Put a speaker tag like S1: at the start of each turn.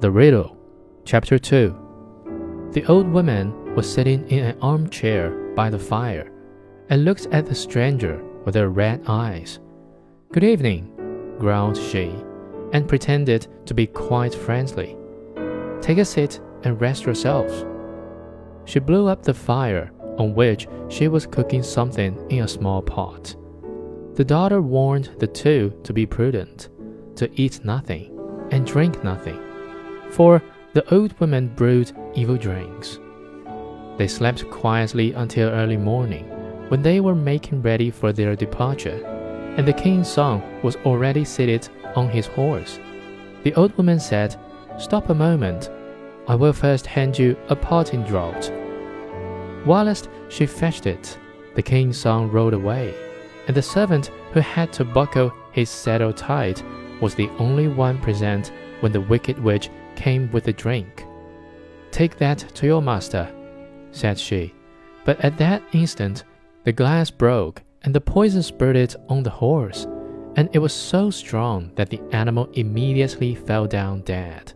S1: The Riddle, Chapter 2 The old woman was sitting in an armchair by the fire and looked at the stranger with her red eyes. Good evening, growled she, and pretended to be quite friendly. Take a seat and rest yourselves. She blew up the fire on which she was cooking something in a small pot. The daughter warned the two to be prudent, to eat nothing and drink nothing for the old woman brewed evil drinks. They slept quietly until early morning, when they were making ready for their departure, and the king's son was already seated on his horse. The old woman said, Stop a moment. I will first hand you a parting draught. Whilst she fetched it, the king's son rode away, and the servant who had to buckle his saddle tight was the only one present when the wicked witch came with the drink. Take that to your master, said she. But at that instant, the glass broke and the poison spurted on the horse, and it was so strong that the animal immediately fell down dead.